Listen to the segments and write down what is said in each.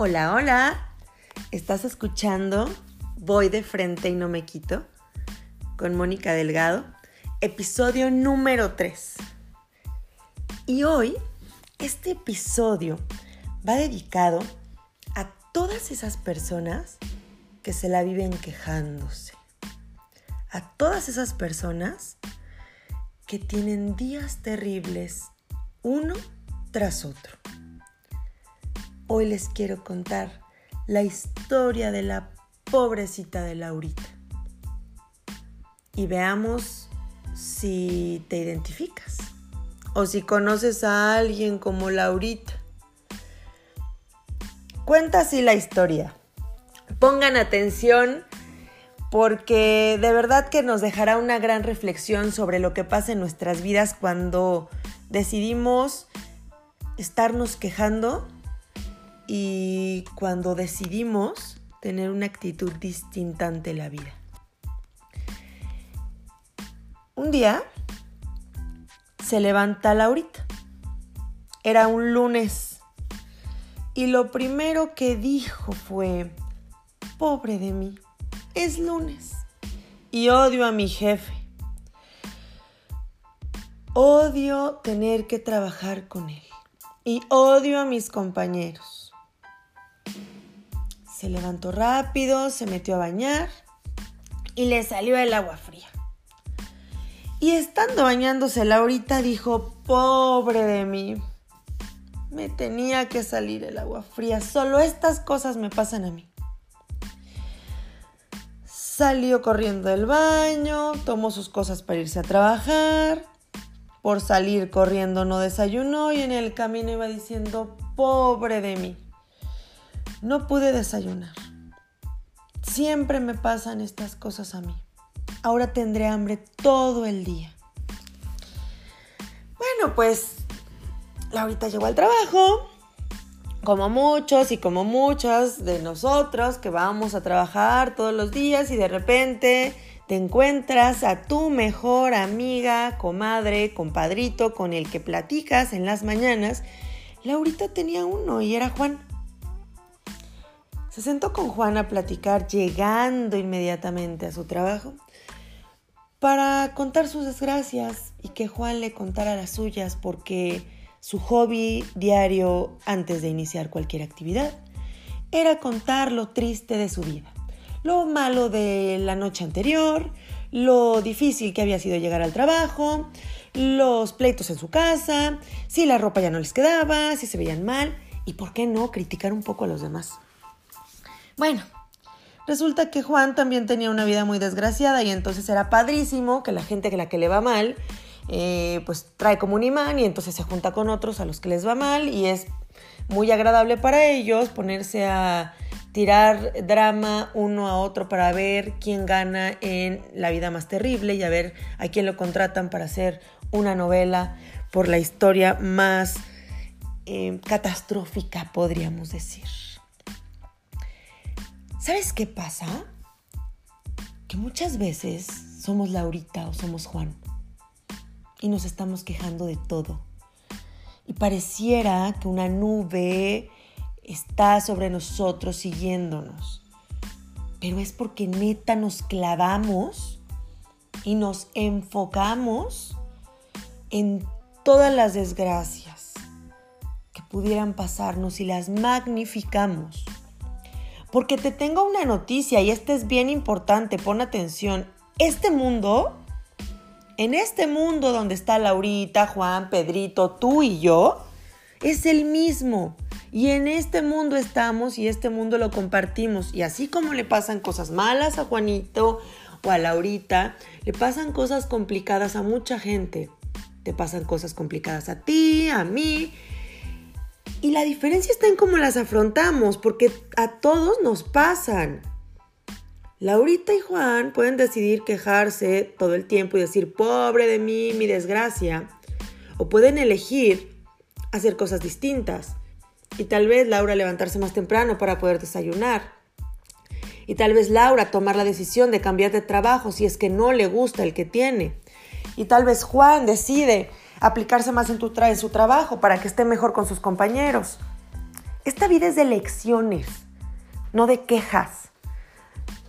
Hola, hola. ¿Estás escuchando Voy de frente y no me quito? Con Mónica Delgado, episodio número 3. Y hoy, este episodio va dedicado a todas esas personas que se la viven quejándose. A todas esas personas que tienen días terribles uno tras otro. Hoy les quiero contar la historia de la pobrecita de Laurita. Y veamos si te identificas o si conoces a alguien como Laurita. Cuenta así la historia. Pongan atención porque de verdad que nos dejará una gran reflexión sobre lo que pasa en nuestras vidas cuando decidimos estarnos quejando y cuando decidimos tener una actitud distinta ante la vida. Un día se levanta Laurita. Era un lunes. Y lo primero que dijo fue, pobre de mí, es lunes. Y odio a mi jefe. Odio tener que trabajar con él. Y odio a mis compañeros. Se levantó rápido, se metió a bañar y le salió el agua fría. Y estando bañándose Laurita dijo, pobre de mí, me tenía que salir el agua fría, solo estas cosas me pasan a mí. Salió corriendo del baño, tomó sus cosas para irse a trabajar, por salir corriendo no desayunó y en el camino iba diciendo, pobre de mí. No pude desayunar. Siempre me pasan estas cosas a mí. Ahora tendré hambre todo el día. Bueno, pues Laurita llegó al trabajo, como muchos y como muchas de nosotros que vamos a trabajar todos los días y de repente te encuentras a tu mejor amiga, comadre, compadrito con el que platicas en las mañanas. Laurita tenía uno y era Juan. Se sentó con Juan a platicar llegando inmediatamente a su trabajo para contar sus desgracias y que Juan le contara las suyas porque su hobby diario antes de iniciar cualquier actividad era contar lo triste de su vida, lo malo de la noche anterior, lo difícil que había sido llegar al trabajo, los pleitos en su casa, si la ropa ya no les quedaba, si se veían mal y por qué no criticar un poco a los demás. Bueno, resulta que Juan también tenía una vida muy desgraciada y entonces era padrísimo que la gente que la que le va mal, eh, pues trae como un imán y entonces se junta con otros a los que les va mal y es muy agradable para ellos ponerse a tirar drama uno a otro para ver quién gana en la vida más terrible y a ver a quién lo contratan para hacer una novela por la historia más eh, catastrófica, podríamos decir. ¿Sabes qué pasa? Que muchas veces somos Laurita o somos Juan y nos estamos quejando de todo. Y pareciera que una nube está sobre nosotros siguiéndonos. Pero es porque neta nos clavamos y nos enfocamos en todas las desgracias que pudieran pasarnos y las magnificamos. Porque te tengo una noticia y esta es bien importante, pon atención. Este mundo, en este mundo donde está Laurita, Juan, Pedrito, tú y yo, es el mismo. Y en este mundo estamos y este mundo lo compartimos. Y así como le pasan cosas malas a Juanito o a Laurita, le pasan cosas complicadas a mucha gente. Te pasan cosas complicadas a ti, a mí y la diferencia está en cómo las afrontamos, porque a todos nos pasan. Laurita y Juan pueden decidir quejarse todo el tiempo y decir, pobre de mí, mi desgracia. O pueden elegir hacer cosas distintas. Y tal vez Laura levantarse más temprano para poder desayunar. Y tal vez Laura tomar la decisión de cambiar de trabajo si es que no le gusta el que tiene. Y tal vez Juan decide aplicarse más en, tu su trabajo para que esté mejor con sus compañeros. Esta vida es de lecciones, no de quejas,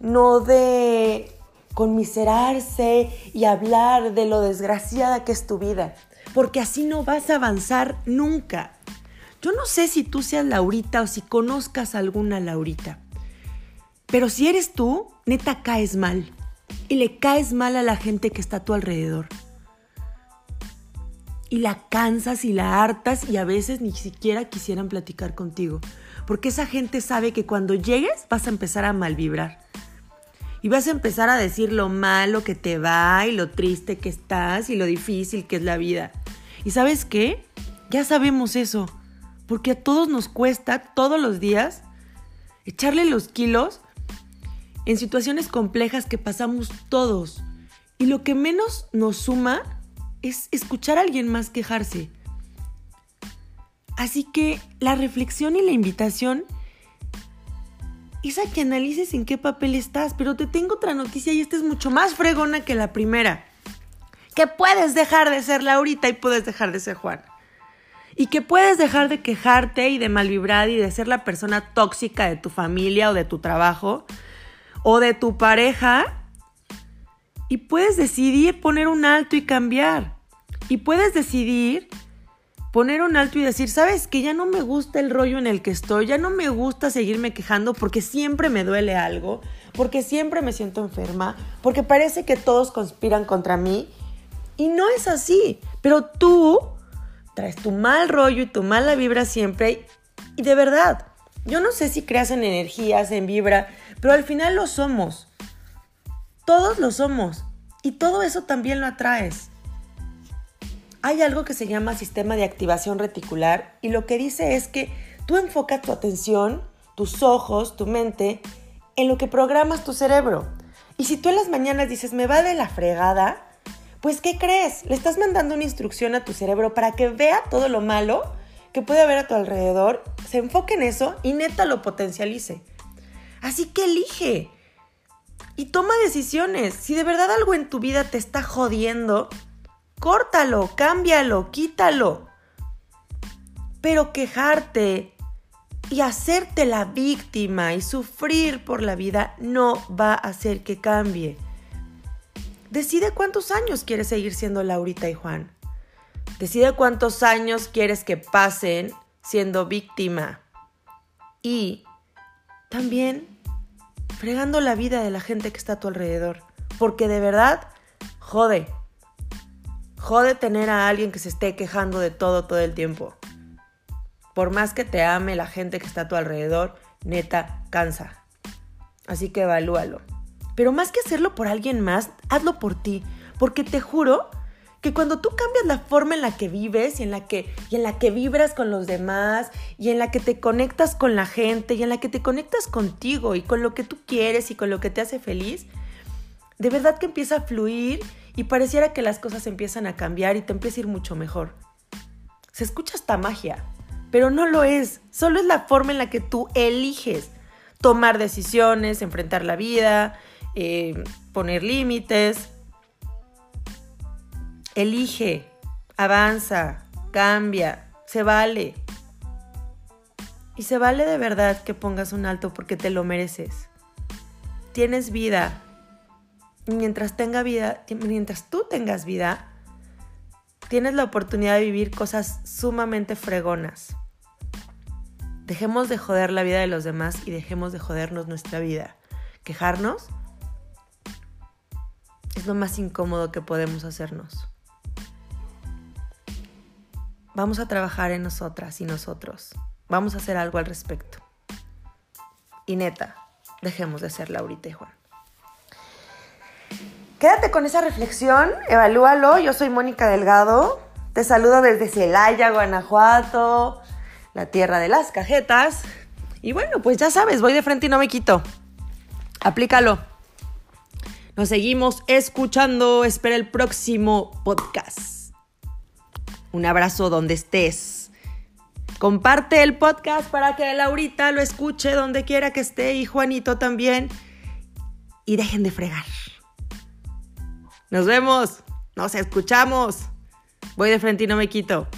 no de conmiserarse y hablar de lo desgraciada que es tu vida, porque así no vas a avanzar nunca. Yo no sé si tú seas Laurita o si conozcas alguna Laurita, pero si eres tú, neta caes mal y le caes mal a la gente que está a tu alrededor. Y la cansas y la hartas y a veces ni siquiera quisieran platicar contigo. Porque esa gente sabe que cuando llegues vas a empezar a malvibrar. Y vas a empezar a decir lo malo que te va y lo triste que estás y lo difícil que es la vida. ¿Y sabes qué? Ya sabemos eso. Porque a todos nos cuesta todos los días echarle los kilos en situaciones complejas que pasamos todos. Y lo que menos nos suma es escuchar a alguien más quejarse. Así que la reflexión y la invitación es a que analices en qué papel estás, pero te tengo otra noticia y esta es mucho más fregona que la primera. Que puedes dejar de ser Laurita y puedes dejar de ser Juan. Y que puedes dejar de quejarte y de malvibrar y de ser la persona tóxica de tu familia o de tu trabajo o de tu pareja y puedes decidir poner un alto y cambiar. Y puedes decidir poner un alto y decir, sabes que ya no me gusta el rollo en el que estoy, ya no me gusta seguirme quejando porque siempre me duele algo, porque siempre me siento enferma, porque parece que todos conspiran contra mí. Y no es así, pero tú traes tu mal rollo y tu mala vibra siempre. Y de verdad, yo no sé si creas en energías, en vibra, pero al final lo somos. Todos lo somos. Y todo eso también lo atraes. Hay algo que se llama sistema de activación reticular y lo que dice es que tú enfocas tu atención, tus ojos, tu mente en lo que programas tu cerebro. Y si tú en las mañanas dices, me va de la fregada, pues ¿qué crees? Le estás mandando una instrucción a tu cerebro para que vea todo lo malo que puede haber a tu alrededor, se enfoque en eso y neta lo potencialice. Así que elige y toma decisiones. Si de verdad algo en tu vida te está jodiendo, córtalo, cámbialo, quítalo. Pero quejarte y hacerte la víctima y sufrir por la vida no va a hacer que cambie. Decide cuántos años quieres seguir siendo Laurita y Juan. Decide cuántos años quieres que pasen siendo víctima. Y también fregando la vida de la gente que está a tu alrededor. Porque de verdad, jode. Jode tener a alguien que se esté quejando de todo todo el tiempo. Por más que te ame la gente que está a tu alrededor, neta, cansa. Así que evalúalo. Pero más que hacerlo por alguien más, hazlo por ti. Porque te juro que cuando tú cambias la forma en la que vives y en la que, y en la que vibras con los demás y en la que te conectas con la gente y en la que te conectas contigo y con lo que tú quieres y con lo que te hace feliz, de verdad que empieza a fluir y pareciera que las cosas empiezan a cambiar y te empieza a ir mucho mejor. Se escucha esta magia, pero no lo es, solo es la forma en la que tú eliges tomar decisiones, enfrentar la vida, eh, poner límites, Elige, avanza, cambia, se vale. Y se vale de verdad que pongas un alto porque te lo mereces. Tienes vida. Y mientras tenga vida, mientras tú tengas vida, tienes la oportunidad de vivir cosas sumamente fregonas. Dejemos de joder la vida de los demás y dejemos de jodernos nuestra vida. Quejarnos es lo más incómodo que podemos hacernos. Vamos a trabajar en nosotras y nosotros. Vamos a hacer algo al respecto. Y neta, dejemos de ser Laurita y Juan. Quédate con esa reflexión, evalúalo. Yo soy Mónica Delgado. Te saludo desde Celaya, Guanajuato, la tierra de las cajetas. Y bueno, pues ya sabes, voy de frente y no me quito. Aplícalo. Nos seguimos escuchando. Espera el próximo podcast. Un abrazo donde estés. Comparte el podcast para que Laurita lo escuche donde quiera que esté y Juanito también. Y dejen de fregar. Nos vemos. Nos escuchamos. Voy de frente y no me quito.